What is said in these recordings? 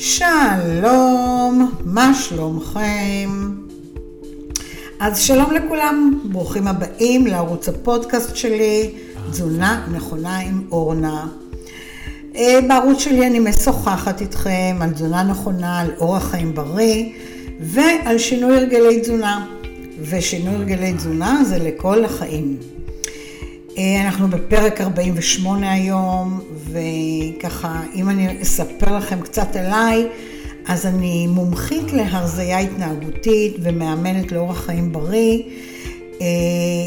שלום, מה שלומכם? אז שלום לכולם, ברוכים הבאים לערוץ הפודקאסט שלי, תזונה נכונה עם אורנה. אה, בערוץ שלי אני משוחחת איתכם על תזונה נכונה, על אורח חיים בריא ועל שינוי הרגלי תזונה. ושינוי הרגלי תזונה זה לכל החיים. אה, אנחנו בפרק 48 היום, וככה, אם אני אספר לכם קצת עליי, אז אני מומחית להרזייה התנהגותית ומאמנת לאורח חיים בריא. אה,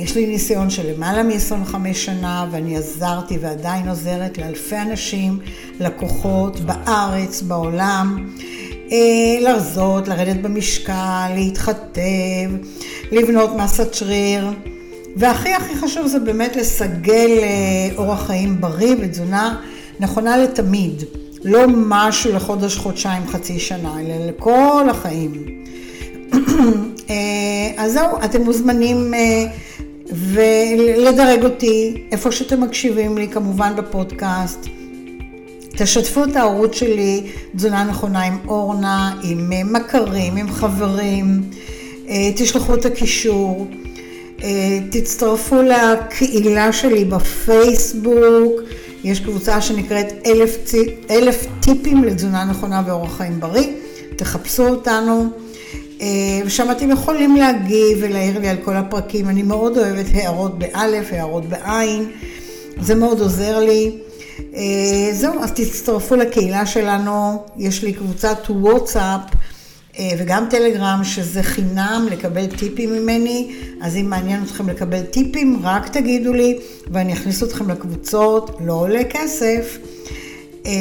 יש לי ניסיון של למעלה מ-25 שנה, ואני עזרתי ועדיין עוזרת לאלפי אנשים, לקוחות בארץ, בעולם, אה, לרזות, לרדת במשקל, להתחתב, לבנות מסת שריר. והכי הכי חשוב זה באמת לסגל אה, אורח חיים בריא ותזונה נכונה לתמיד. לא משהו לחודש, חודשיים, חצי שנה, אלא לכל החיים. אה, אז זהו, אתם מוזמנים אה, ולדרג אותי איפה שאתם מקשיבים לי, כמובן בפודקאסט. תשתפו את הערוץ שלי, תזונה נכונה עם אורנה, עם מכרים, עם חברים, תשלחו את הקישור. אה, תצטרפו לקהילה שלי בפייסבוק, יש קבוצה שנקראת אלף, אלף טיפים לתזונה נכונה ואורח חיים בריא, תחפשו אותנו. אה, ושם אתם יכולים להגיב ולהעיר לי על כל הפרקים. אני מאוד אוהבת הערות באלף, הערות בעין, זה מאוד עוזר לי. אה, זהו, אז תצטרפו לקהילה שלנו, יש לי קבוצת וואטסאפ. אה, וגם טלגרם, שזה חינם לקבל טיפים ממני, אז אם מעניין אתכם לקבל טיפים, רק תגידו לי, ואני אכניס אתכם לקבוצות, לא עולה כסף. אה,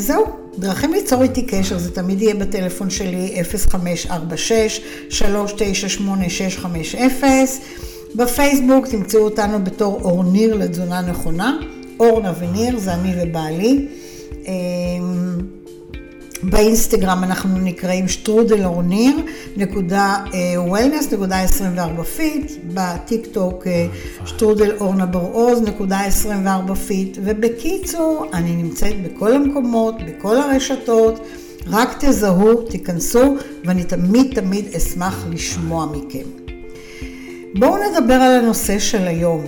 זהו, דרכים ליצור איתי קשר, זה תמיד יהיה בטלפון שלי 0546-398-650. בפייסבוק תמצאו אותנו בתור אורניר לתזונה נכונה. אורנה וניר, זה אני ובעלי. אה, באינסטגרם אנחנו נקראים שטרודל אורניר, נקודה wellness, נקודה 24 fit, בטיק טוק אה, שטרודל אורנה בר-עוז, נקודה 24 fit, ובקיצור, אני נמצאת בכל המקומות, בכל הרשתות, רק תזהו, תיכנסו, ואני תמיד תמיד אשמח לשמוע מכם. בואו נדבר על הנושא של היום.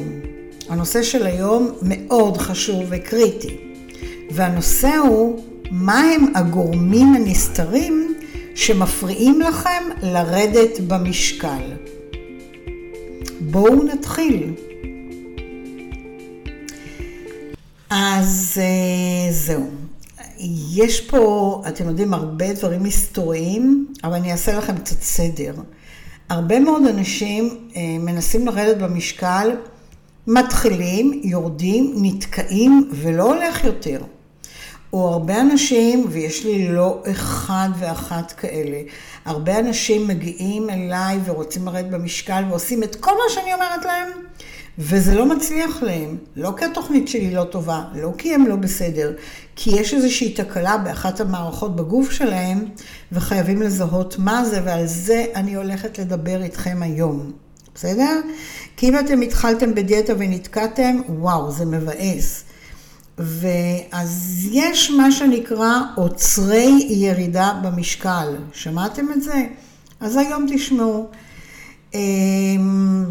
הנושא של היום מאוד חשוב וקריטי, והנושא הוא מה הם הגורמים הנסתרים שמפריעים לכם לרדת במשקל. בואו נתחיל. אז אה, זהו. יש פה, אתם יודעים, הרבה דברים היסטוריים, אבל אני אעשה לכם קצת סדר. הרבה מאוד אנשים אה, מנסים לרדת במשקל, מתחילים, יורדים, נתקעים ולא הולך יותר. או הרבה אנשים, ויש לי לא אחד ואחת כאלה, הרבה אנשים מגיעים אליי ורוצים לרדת במשקל ועושים את כל מה שאני אומרת להם, וזה לא מצליח להם. לא כי התוכנית שלי לא טובה, לא כי הם לא בסדר, כי יש איזושהי תקלה באחת המערכות בגוף שלהם, וחייבים לזהות מה זה, ועל זה אני הולכת לדבר איתכם היום. בסדר? כי אם אתם התחלתם בדיאטה ונתקעתם, וואו, זה מבאס. ואז יש מה שנקרא עוצרי ירידה במשקל. שמעתם את זה? אז היום תשמעו. אמ,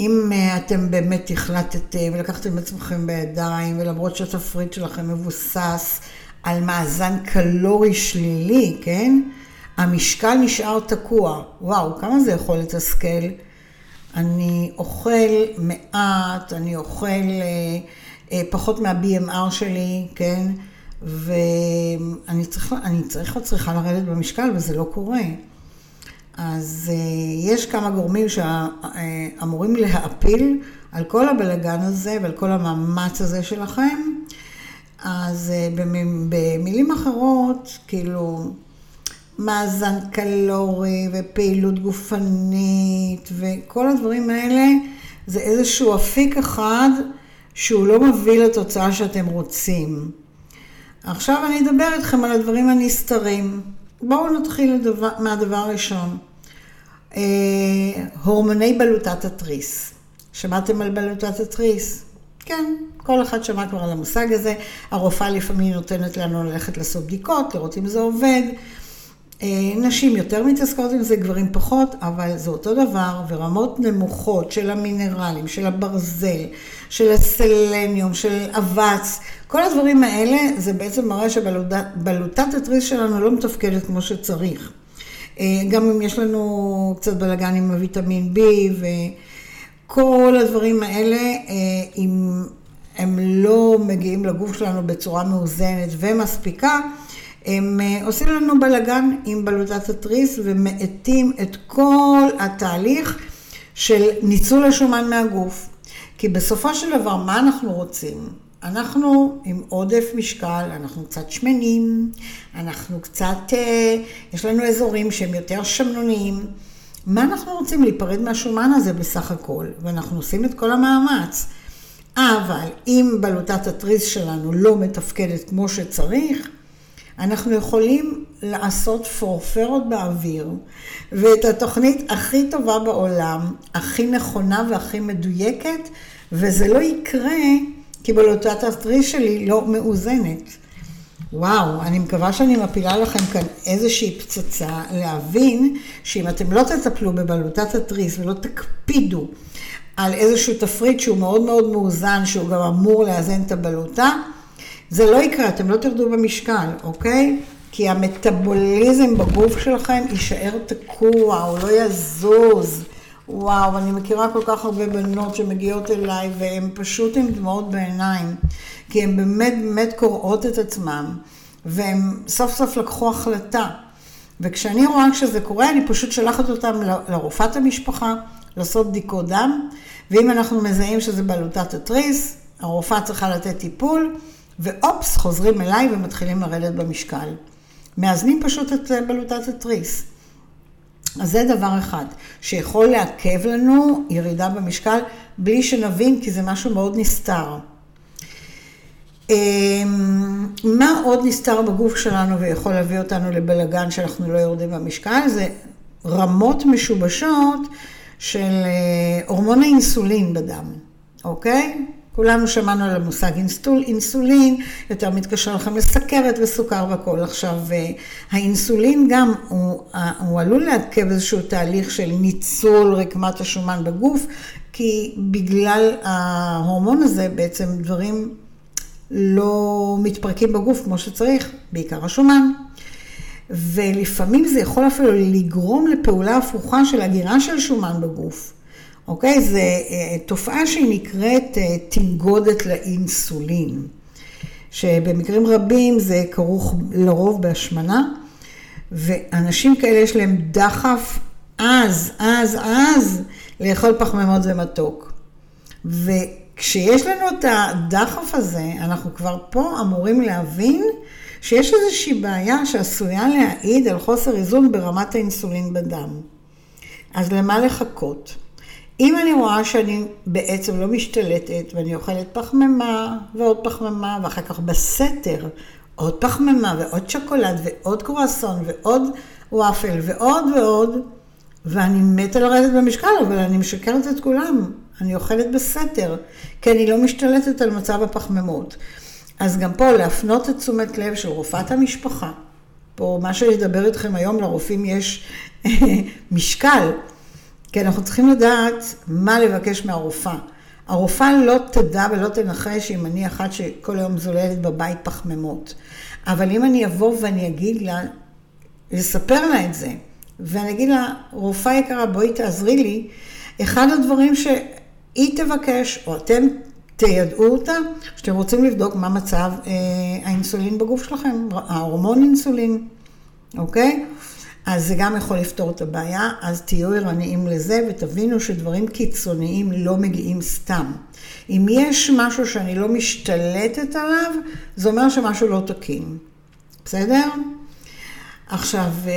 אם אתם באמת החלטתם ולקחתם את עצמכם בידיים, ולמרות שהתפריט שלכם מבוסס על מאזן קלורי שלילי, כן? המשקל נשאר תקוע. וואו, כמה זה יכול לתסכל? אני אוכל מעט, אני אוכל... אה, אה, פחות מה-BMR שלי, כן? ואני צריכה, אני צריכה, צריכה לרדת במשקל וזה לא קורה. אז uh, יש כמה גורמים שאמורים להעפיל על כל הבלגן הזה ועל כל המאמץ הזה שלכם. אז במילים אחרות, כאילו, מאזן קלורי ופעילות גופנית וכל הדברים האלה, זה איזשהו אפיק אחד שהוא לא מביא לתוצאה שאתם רוצים. עכשיו אני אדבר איתכם על הדברים הנסתרים. בואו נתחיל לדבר, מהדבר הראשון. אה, הורמוני בלוטת התריס. שמעתם על בלוטת התריס? כן, כל אחד שמע כבר על המושג הזה. הרופאה לפעמים נותנת לנו ללכת לעשות בדיקות, לראות אם זה עובד. אה, נשים יותר מתעסקות עם זה, גברים פחות, אבל זה אותו דבר, ורמות נמוכות של המינרלים, של הברזל, של הסלניום, של אבץ, כל הדברים האלה, זה בעצם מראה שבלוטת התריס שלנו לא מתפקדת כמו שצריך. אה, גם אם יש לנו קצת בלאגן עם הוויטמין B וכל הדברים האלה, אה, אם הם לא מגיעים לגוף שלנו בצורה מאוזנת ומספיקה, הם אה, עושים לנו בלאגן עם בלוטת התריס ומאטים את כל התהליך של ניצול השומן מהגוף. כי בסופו של דבר, מה אנחנו רוצים? אנחנו עם עודף משקל, אנחנו קצת שמנים, אנחנו קצת, אה, יש לנו אזורים שהם יותר שמנוניים. מה אנחנו רוצים? להיפרד מהשומן הזה בסך הכל, ואנחנו עושים את כל המאמץ. אבל אם בלוטת התריס שלנו לא מתפקדת כמו שצריך, אנחנו יכולים לעשות פורפרות באוויר, ואת התוכנית הכי טובה בעולם, הכי נכונה והכי מדויקת, וזה לא יקרה כי בלוטת התריס שלי לא מאוזנת. וואו, אני מקווה שאני מפילה לכם כאן איזושהי פצצה, להבין שאם אתם לא תטפלו בבלוטת התריס ולא תקפידו על איזשהו תפריט שהוא מאוד מאוד מאוזן, שהוא גם אמור לאזן את הבלוטה, זה לא יקרה, אתם לא תרדו במשקל, אוקיי? כי המטאבוליזם בגוף שלכם יישאר תקוע, הוא לא יזוז. וואו, אני מכירה כל כך הרבה בנות שמגיעות אליי והן פשוט עם דמעות בעיניים, כי הן באמת באמת קוראות את עצמן, והן סוף סוף לקחו החלטה. וכשאני רואה שזה קורה, אני פשוט שלחת אותם לרופאת המשפחה, לעשות בדיקות דם, ואם אנחנו מזהים שזה בלוטת התריס, הרופאה צריכה לתת טיפול, ואופס, חוזרים אליי ומתחילים לרדת במשקל. מאזנים פשוט את בלוטת התריס. אז זה דבר אחד, שיכול לעכב לנו ירידה במשקל בלי שנבין, כי זה משהו מאוד נסתר. אמ, מה עוד נסתר בגוף שלנו ויכול להביא אותנו לבלגן שאנחנו לא יורדים במשקל? זה רמות משובשות של אה, הורמון האינסולין בדם, אוקיי? כולנו שמענו על המושג אינסטול, אינסולין, יותר מתקשר לכם לסכרת וסוכר והכל. עכשיו, אה, האינסולין גם, הוא, הוא עלול לעכב איזשהו תהליך של ניצול רקמת השומן בגוף, כי בגלל ההורמון הזה בעצם דברים לא מתפרקים בגוף כמו שצריך, בעיקר השומן. ולפעמים זה יכול אפילו לגרום לפעולה הפוכה של הגירה של שומן בגוף. אוקיי? זו אה, תופעה שהיא נקראת אה, תנגודת לאינסולין, שבמקרים רבים זה כרוך לרוב בהשמנה, ואנשים כאלה יש להם דחף עז, עז, עז, לאכול פחמימות ומתוק. וכשיש לנו את הדחף הזה, אנחנו כבר פה אמורים להבין שיש איזושהי בעיה שעשויה להעיד על חוסר איזון ברמת האינסולין בדם. אז למה לחכות? אם אני רואה שאני בעצם לא משתלטת ואני אוכלת פחמימה ועוד פחמימה ואחר כך בסתר עוד פחמימה ועוד שוקולד ועוד קרואסון ועוד וואפל ועוד ועוד ואני מתה לרדת במשקל אבל אני משקרת את כולם, אני אוכלת בסתר כי אני לא משתלטת על מצב הפחמימות. אז גם פה להפנות את תשומת לב של רופאת המשפחה, פה מה שאני אדבר איתכם היום לרופאים יש משקל. כי אנחנו צריכים לדעת מה לבקש מהרופאה. הרופאה לא תדע ולא תנחש אם אני אחת שכל היום זוללת בבית פחמימות. אבל אם אני אבוא ואני אגיד לה, לספר לה את זה, ואני אגיד לה, רופאה יקרה, בואי תעזרי לי, אחד הדברים שהיא תבקש, או אתם תיידעו אותה, שאתם רוצים לבדוק מה מצב אה, האינסולין בגוף שלכם, ההורמון אינסולין, אוקיי? אז זה גם יכול לפתור את הבעיה, אז תהיו ערניים לזה ותבינו שדברים קיצוניים לא מגיעים סתם. אם יש משהו שאני לא משתלטת עליו, זה אומר שמשהו לא תקין. בסדר? עכשיו, אה,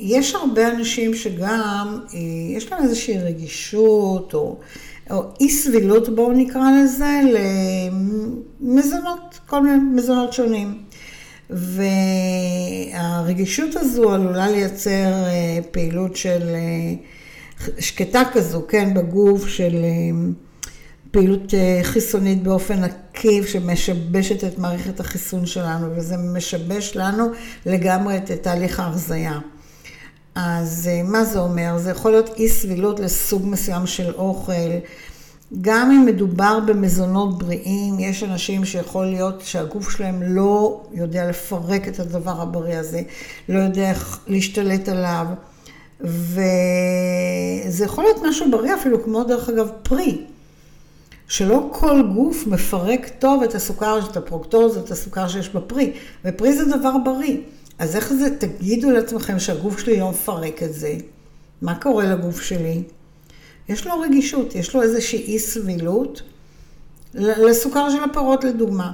יש הרבה אנשים שגם, אה, יש להם איזושהי רגישות או, או אי סבילות, בואו נקרא לזה, למזונות, כל מיני מזונות שונים. והרגישות הזו עלולה לייצר אה, פעילות של אה, שקטה כזו, כן, בגוף של אה, פעילות חיסונית באופן עקיף שמשבשת את מערכת החיסון שלנו, וזה משבש לנו לגמרי את תהליך ההרזייה. אז מה זה אומר? זה יכול להיות אי סבילות לסוג מסוים של אוכל. גם אם מדובר במזונות בריאים, יש אנשים שיכול להיות שהגוף שלהם לא יודע לפרק את הדבר הבריא הזה, לא יודע איך להשתלט עליו. וזה יכול להיות משהו בריא אפילו, כמו דרך אגב פרי. שלא כל גוף מפרק טוב את הסוכר, את הפרוקטוז, את הסוכר שיש בפרי. ופרי זה דבר בריא. אז איך זה, תגידו לעצמכם שהגוף שלי לא מפרק את זה. מה קורה לגוף שלי? יש לו רגישות, יש לו איזושהי אי סבילות לסוכר של הפירות לדוגמה.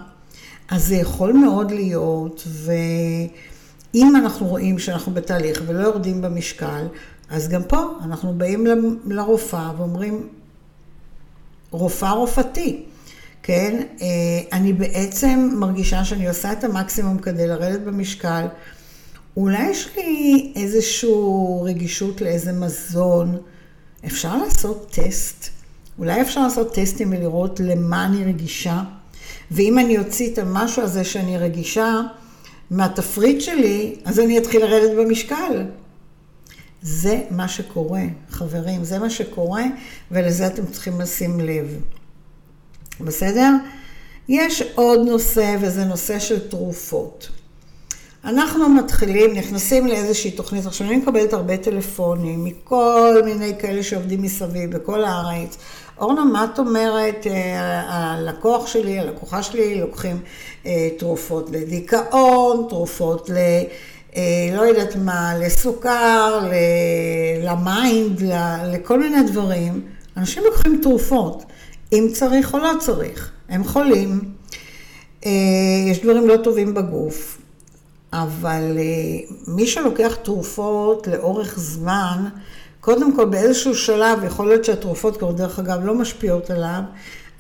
אז זה יכול מאוד להיות, ואם אנחנו רואים שאנחנו בתהליך ולא יורדים במשקל, אז גם פה אנחנו באים לרופאה ואומרים, רופאה רופאתי, כן? אה, אני בעצם מרגישה שאני עושה את המקסימום כדי לרדת במשקל. אולי יש לי איזושהי רגישות לאיזה מזון. אפשר לעשות טסט? אולי אפשר לעשות טסטים ולראות למה אני רגישה? ואם אני אוציא את המשהו הזה שאני רגישה מהתפריט שלי, אז אני אתחיל לרדת במשקל. זה מה שקורה, חברים, זה מה שקורה, ולזה אתם צריכים לשים לב. בסדר? יש עוד נושא, וזה נושא של תרופות. אנחנו מתחילים, נכנסים לאיזושהי תוכנית, עכשיו אני מקבלת הרבה טלפונים מכל מיני כאלה שעובדים מסביב, בכל הארץ. אורנה, מה את אומרת, אה, הלקוח שלי, הלקוחה שלי לוקחים אה, תרופות לדיכאון, תרופות ל... אה, לא יודעת מה, לסוכר, ל mind, לכל מיני דברים. אנשים לוקחים תרופות, אם צריך או לא צריך. הם חולים, יש דברים לא טובים בגוף. אבל אה, מי שלוקח תרופות לאורך זמן, קודם כל באיזשהו שלב, יכול להיות שהתרופות כבר דרך אגב לא משפיעות עליו,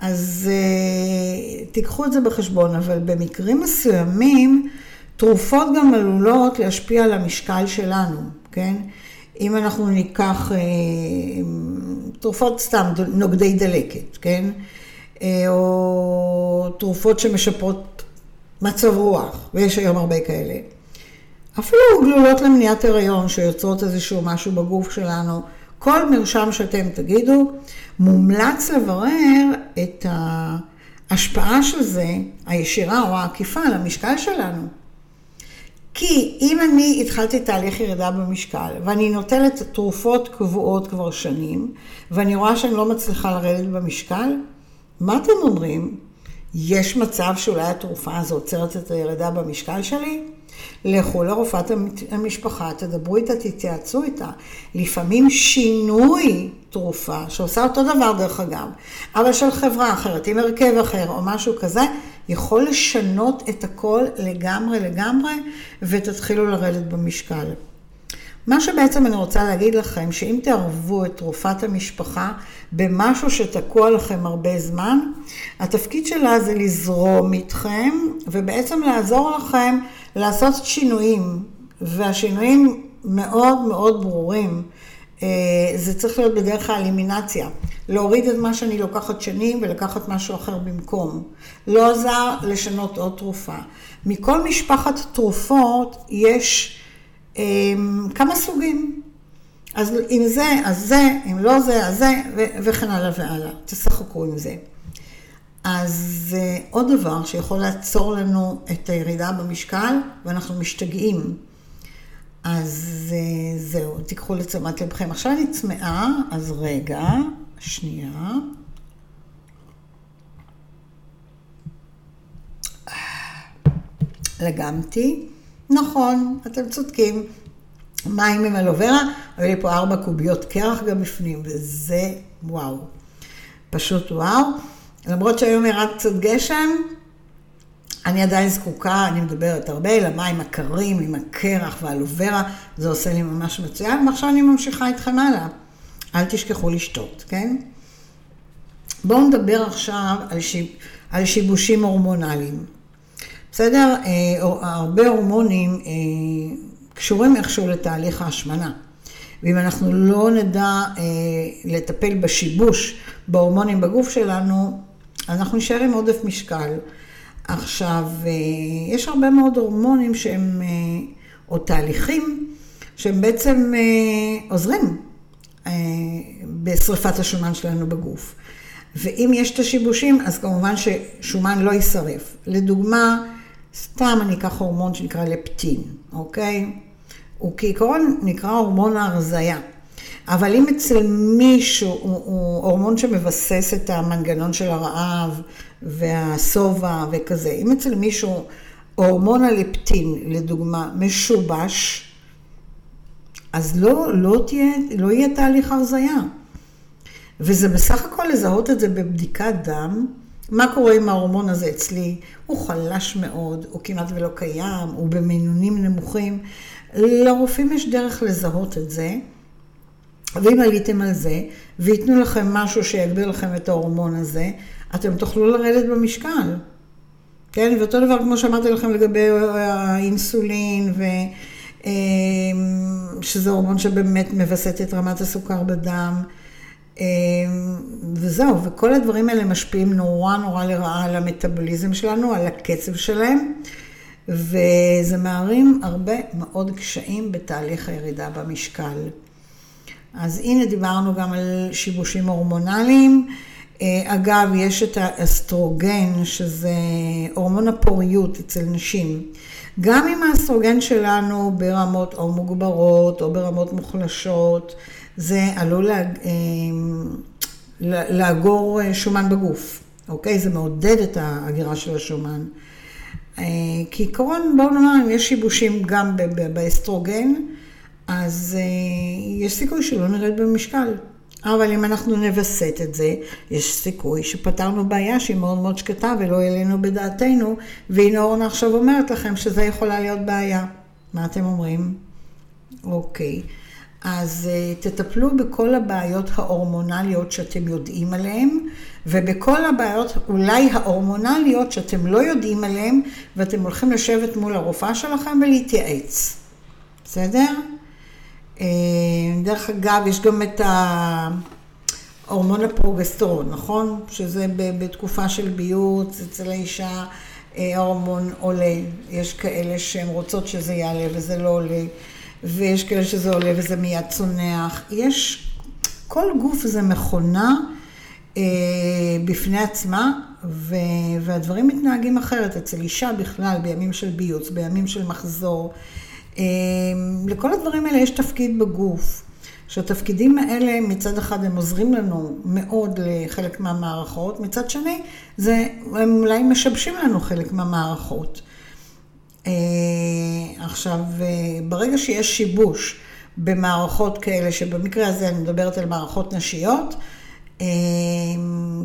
אז uh, תיקחו את זה בחשבון, אבל במקרים מסוימים, תרופות גם עלולות להשפיע על המשקל שלנו, כן? אם אנחנו ניקח uh, תרופות סתם, נוגדי דלקת, כן? או תרופות שמשפרות מצב רוח, ויש היום הרבה כאלה. אפילו גלולות למניעת הריון שיוצרות איזשהו משהו בגוף שלנו, כל מרשם שאתם תגידו, מומלץ לברר את ההשפעה של זה, הישירה או העקיפה, על המשקל שלנו. כי אם אני התחלתי תהליך ירידה במשקל, ואני נוטלת תרופות קבועות כבר שנים, ואני רואה שאני לא מצליחה לרדת במשקל, מה אתם אומרים? יש מצב שאולי התרופה הזו עוצרת את הירידה במשקל שלי? לכו לרופאת המשפחה, תדברו איתה, תתייעצו איתה. לפעמים שינוי תרופה, שעושה אותו דבר דרך אגב, אבל של חברה אחרת, עם הרכב אחר או משהו כזה, יכול לשנות את הכל לגמרי לגמרי, ותתחילו לרדת במשקל. מה שבעצם אני רוצה להגיד לכם, שאם תערבו את תרופת המשפחה במשהו שתקוע לכם הרבה זמן, התפקיד שלה זה לזרום איתכם ובעצם לעזור לכם לעשות שינויים, והשינויים מאוד מאוד ברורים. אה, זה צריך להיות בדרך האלימינציה. להוריד את מה שאני לוקחת שנים ולקחת משהו אחר במקום. לא עזר לשנות עוד תרופה. מכל משפחת תרופות יש כמה סוגים. אז אם זה, אז זה, אם לא זה, אז זה, וכן הלאה והלאה. תשחקו עם זה. אז אה, עוד דבר שיכול לעצור לנו את הירידה במשקל, ואנחנו משתגעים. אז אה, זהו, תיקחו לתשומת לבכם. עכשיו אני צמאה, אז רגע, שנייה. לגמתי. נכון, אתם צודקים. מים עם אלוברה, היו לי פה ארבע קוביות קרח גם בפנים, וזה וואו. פשוט וואו. למרות שהיום ירד קצת גשם, אני עדיין זקוקה, אני מדברת הרבה, למים הקרים עם הקרח והלוברה, זה עושה לי ממש מצוין, ועכשיו אני ממשיכה איתכם הלאה. אל תשכחו לשתות, כן? בואו נדבר עכשיו על, שיב, על שיבושים הורמונליים. בסדר? אה, הרבה הורמונים אה, קשורים איכשהו לתהליך ההשמנה. ואם אנחנו לא נדע אה, לטפל בשיבוש בהורמונים בגוף שלנו, אנחנו נשאר עם עודף משקל. עכשיו, יש הרבה מאוד הורמונים שהם, או תהליכים, שהם בעצם עוזרים בשריפת השומן שלנו בגוף. ואם יש את השיבושים, אז כמובן ששומן לא יישרף. לדוגמה, סתם אני אקח הורמון שנקרא לפטין, אוקיי? הוא כעיקרון נקרא הורמון ההרזייה. אבל אם אצל מישהו הוא, הוא הורמון שמבסס את המנגנון של הרעב והשובע וכזה, אם אצל מישהו הורמון הלפטין, לדוגמה, משובש, אז לא, לא, תהיה, לא יהיה תהליך הרזייה. וזה בסך הכל לזהות את זה בבדיקת דם. מה קורה עם ההורמון הזה אצלי? הוא חלש מאוד, הוא כמעט ולא קיים, הוא במינונים נמוכים. לרופאים יש דרך לזהות את זה, ואם עליתם על זה, וייתנו לכם משהו שיגביר לכם את ההורמון הזה, אתם תוכלו לרדת במשקל. כן, ואותו דבר כמו שאמרתי לכם לגבי האינסולין, ו... אמ, שזה הורמון שבאמת מווסת את רמת הסוכר בדם. אמ, וזהו, וכל הדברים האלה משפיעים נורא נורא לרעה על המטאבוליזם שלנו, על הקצב שלהם, וזה מערים הרבה מאוד קשיים בתהליך הירידה במשקל. אז הנה דיברנו גם על שיבושים הורמונליים. אה, אגב, יש את האסטרוגן, שזה הורמון הפוריות אצל נשים. גם אם האסטרוגן שלנו ברמות או מוגברות או ברמות מוחלשות, זה עלול לה, אה, לאגור אה, שומן בגוף, אוקיי? זה מעודד את ההגירה של השומן. כעיקרון, בואו נאמר, אם יש שיבושים גם באסטרוגן, אז יש סיכוי שלא נרד במשקל. אבל אם אנחנו נווסת את זה, יש סיכוי שפתרנו בעיה שהיא מאוד מאוד שקטה ולא העלינו בדעתנו, והנה אורנה עכשיו אומרת לכם שזה יכולה להיות בעיה. מה אתם אומרים? אוקיי. אז uh, תטפלו בכל הבעיות ההורמונליות שאתם יודעים עליהן, ובכל הבעיות אולי ההורמונליות שאתם לא יודעים עליהן, ואתם הולכים לשבת מול הרופאה שלכם ולהתייעץ. בסדר? אה, דרך אגב, יש גם את ההורמון הפרוגסטרון, נכון? שזה בתקופה של ביוץ, אצל האישה אה, ההורמון עולה. יש כאלה שהן רוצות שזה יעלה וזה לא עולה, ויש כאלה שזה עולה וזה מיד צונח. יש, כל גוף זה מכונה אה, בפני עצמה, ו, והדברים מתנהגים אחרת. אצל אישה בכלל, בימים של ביוץ, בימים של מחזור. אמ, לכל הדברים האלה יש תפקיד בגוף. שהתפקידים האלה מצד אחד הם עוזרים לנו מאוד לחלק מהמערכות, מצד שני זה, הם אולי משבשים לנו חלק מהמערכות. אה, עכשיו, אה, ברגע שיש שיבוש במערכות כאלה, שבמקרה הזה אני מדברת על מערכות נשיות, אה,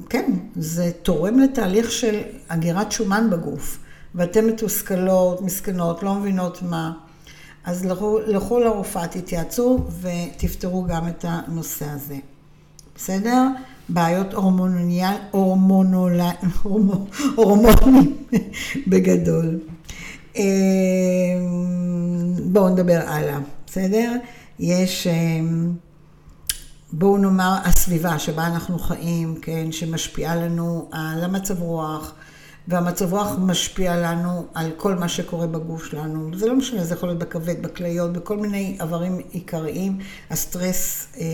כן, זה תורם לתהליך של אגירת שומן בגוף. ואתן מתוסכלות, מסכנות, לא מבינות מה. אז לכו, לכו לרופאה, תתייעצו ותפתרו גם את הנושא הזה. בסדר? בעיות הורמוניה, הורמונול, הורמונים בגדול. אמ, בואו נדבר הלאה, בסדר? יש, אמ, בואו נאמר, הסביבה שבה אנחנו חיים, כן, שמשפיעה לנו על המצב רוח, והמצב רוח משפיע לנו על כל מה שקורה בגוף שלנו. זה לא משנה, זה יכול להיות בכבד, בכליות, בכל מיני איברים עיקריים. הסטרס, אה,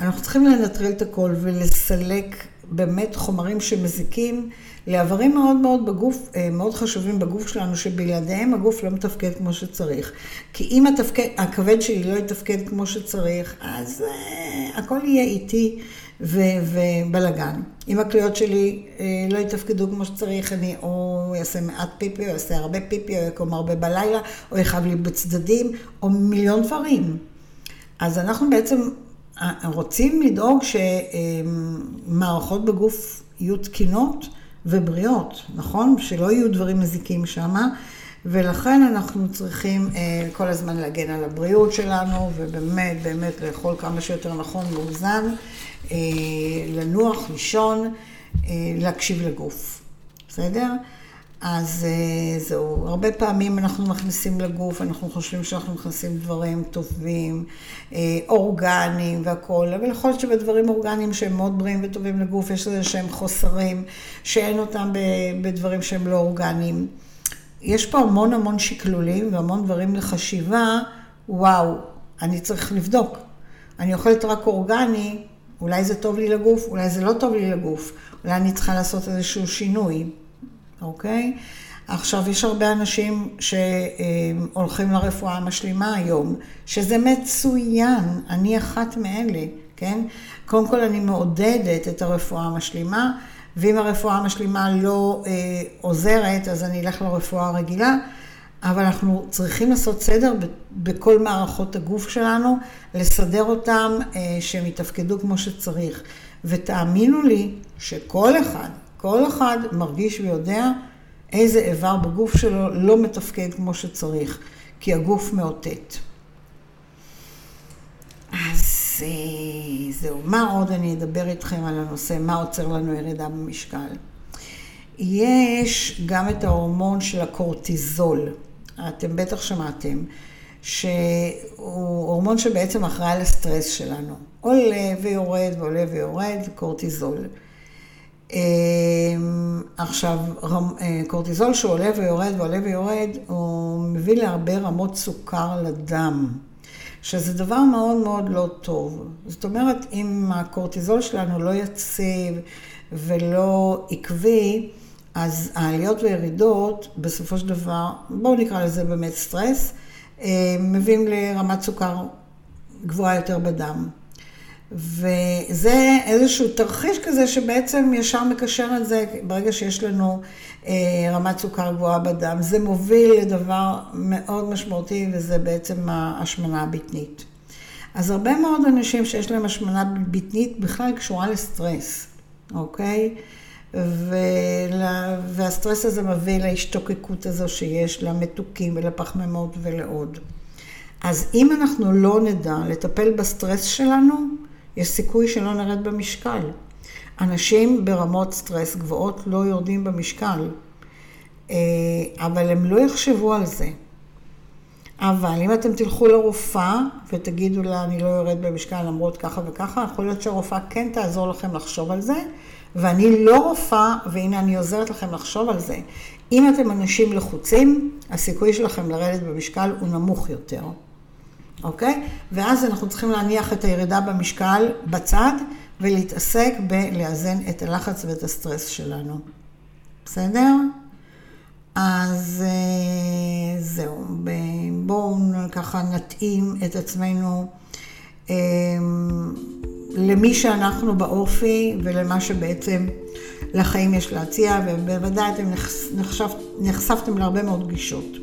אנחנו צריכים לנטרל את הכל ולסלק באמת חומרים שמזיקים לאיברים מאוד מאוד בגוף, אה, מאוד חשובים בגוף שלנו, שבלעדיהם הגוף לא מתפקד כמו שצריך. כי אם התפקד, הכבד שלי לא יתפקד כמו שצריך, אז uh, הכל יהיה איטי. ובלאגן. אם הכליות שלי אה, לא יתפקדו כמו שצריך, אני או אעשה מעט פיפי, או אעשה הרבה פיפי, או יקום הרבה בלילה, או יכאב לי בצדדים, או מיליון דברים. אז אנחנו בעצם רוצים לדאוג שמערכות בגוף יהיו תקינות ובריאות, נכון? שלא יהיו דברים מזיקים שם. ולכן אנחנו צריכים אה, כל הזמן להגן על הבריאות שלנו, ובאמת, באמת לאכול כמה שיותר נכון, מאוזן, אה, לנוח, לישון, אה, להקשיב לגוף. בסדר? אז אה, זהו, הרבה פעמים אנחנו מכניסים לגוף, אנחנו חושבים שאנחנו מכניסים דברים טובים, אה, אורגניים והכול, אבל יכול להיות שבדברים אורגניים שהם מאוד בריאים וטובים לגוף, יש איזה שהם חוסרים, שאין אותם בדברים שהם לא אורגניים. יש פה המון המון שקלולים והמון דברים לחשיבה, וואו, אני צריך לבדוק. אני אוכלת רק אורגני, אולי זה טוב לי לגוף, אולי זה לא טוב לי לגוף, אולי אני צריכה לעשות איזשהו שינוי. אוקיי? עכשיו, יש הרבה אנשים שהולכים לרפואה המשלימה היום, שזה מצוין, אני אחת מאלה, כן? קודם כל אני מעודדת את הרפואה המשלימה, ואם הרפואה המשלימה לא אה, עוזרת, אז אני אלך לרפואה הרגילה, אבל אנחנו צריכים לעשות סדר בכל מערכות הגוף שלנו, לסדר אותם אה, שהם יתפקדו כמו שצריך. ותאמינו לי שכל אחד, כל אחד מרגיש ויודע איזה איבר בגוף שלו לא מתפקד כמו שצריך, כי הגוף מאותת. אז אה, זהו, מה עוד אני אדבר איתכם על הנושא, מה עוצר לנו ירידה במשקל? יש גם את ההורמון של הקורטיזול, אתם בטח שמעתם, שהוא הורמון שבעצם אחראי על הסטרס שלנו. עולה ויורד ועולה ויורד, קורטיזול. אמ, עכשיו, אה, קורטיזול שעולה ויורד ועולה ויורד, הוא מביא להרבה רמות סוכר לדם, שזה דבר מאוד מאוד לא טוב. זאת אומרת, אם הקורטיזול שלנו לא יציב ולא עקבי, אז העליות וירידות, בסופו של דבר, בואו נקרא לזה באמת סטרס, אה, מביאים לרמת סוכר גבוהה יותר בדם. וזה איזשהו תרחיש כזה שבעצם ישר מקשר את זה, ברגע שיש לנו אה, רמת סוכר גבוהה בדם, זה מוביל לדבר מאוד משמעותי וזה בעצם ההשמנה הבטנית. אז הרבה מאוד אנשים שיש להם השמנה בטנית בכלל קשורה לסטרס, אוקיי? ולה, והסטרס הזה מביא להשתוקקות הזו שיש למתוקים ולפחמימות ולעוד. אז אם אנחנו לא נדע לטפל בסטרס שלנו, יש סיכוי שלא נרד במשקל. אנשים ברמות סטרס גבוהות לא יורדים במשקל, אה, אבל הם לא יחשבו על זה. אבל אם אתם תלכו לרופאה ותגידו לה, אני לא יורד במשקל למרות ככה וככה, יכול להיות שהרופאה כן תעזור לכם לחשוב על זה, ואני לא רופאה, והנה אני עוזרת לכם לחשוב על זה. אם אתם אנשים לחוצים, הסיכוי שלכם לרדת במשקל הוא נמוך יותר. אוקיי? ואז אנחנו צריכים להניח את הירידה במשקל בצד ולהתעסק בלאזן את הלחץ ואת הסטרס שלנו. בסדר? אז אה, זהו, בואו ככה נתאים את עצמנו אה, למי שאנחנו באופי ולמה שבעצם לחיים יש להציע, ובוודאי אתם נחשפ, נחשפתם להרבה מאוד גישות.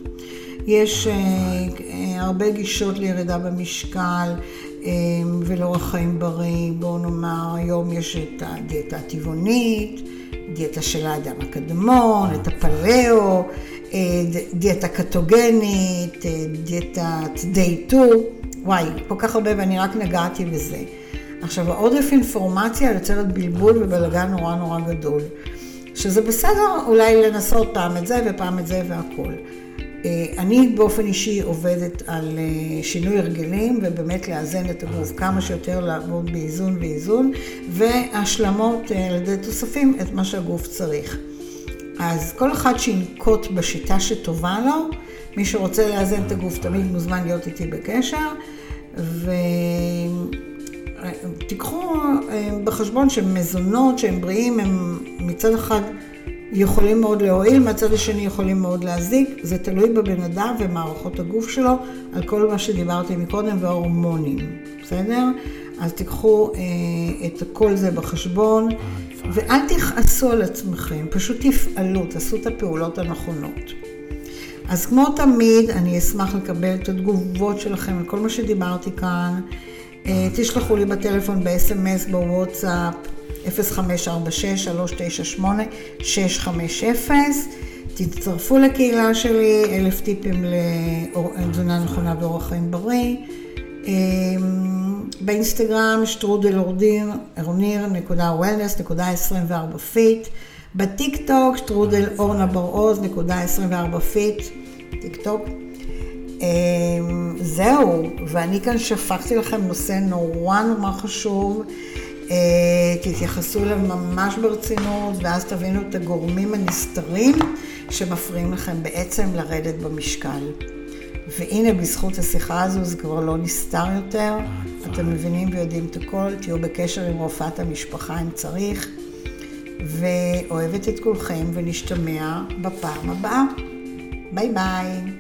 יש אה, אה, הרבה גישות לירידה במשקל אה, ולאורח חיים בריא. בואו נאמר, היום יש את הדיאטה הטבעונית, דיאטה של האדם הקדמון, את הפלאו, דיאטה קטוגנית, דיאטת day 2. וואי, כל כך הרבה ואני רק נגעתי בזה. עכשיו, העודף אינפורמציה יוצרת בלבול ובלגן נורא נורא גדול. שזה בסדר אולי לנסות פעם את זה ופעם את זה והכול. אה, אני באופן אישי עובדת על אה, שינוי הרגלים ובאמת לאזן את הגוף כמה שיותר לעבוד באיזון ואיזון והשלמות אה, על ידי תוספים את מה שהגוף צריך. אז כל אחד שינקוט בשיטה שטובה לו, מי שרוצה לאזן את הגוף תמיד מוזמן להיות איתי בקשר ותיקחו בחשבון שמזונות שהם בריאים הם מצד אחד יכולים מאוד להועיל, מהצד השני יכולים מאוד להזיק. זה תלוי בבן אדם ומערכות הגוף שלו, על כל מה שדיברתי מקודם וההורמונים, בסדר? אז תיקחו אה, את כל זה בחשבון, ואל תכעסו על עצמכם, פשוט תפעלו, תעשו את הפעולות הנכונות. אז כמו תמיד, אני אשמח לקבל את התגובות שלכם על כל מה שדיברתי כאן. אה, תשלחו לי בטלפון, ב-SMS, בוואטסאפ. 0546-398-650. תצטרפו לקהילה שלי, אלף טיפים לתזונה נכונה ואורח חיים בריא. אמ, באינסטגרם שטרודל אורניר, נקודה wellness, נקודה 24 fit. בטיק טוק, שטרודל אורנה בר-עוז, נקודה 24 fit, טיק טוק. אמ, זהו, ואני כאן שפכתי לכם נושא נורא נורא חשוב. אה, תתייחסו אליו ממש ברצינות, ואז תבינו את הגורמים הנסתרים שמפריעים לכם בעצם לרדת במשקל. והנה, בזכות השיחה הזו זה כבר לא נסתר יותר. אתם מבינים ויודעים את הכל, תהיו בקשר עם רופאת המשפחה אם צריך. ואוהבת את כולכם ונשתמע בפעם הבאה. ביי ביי.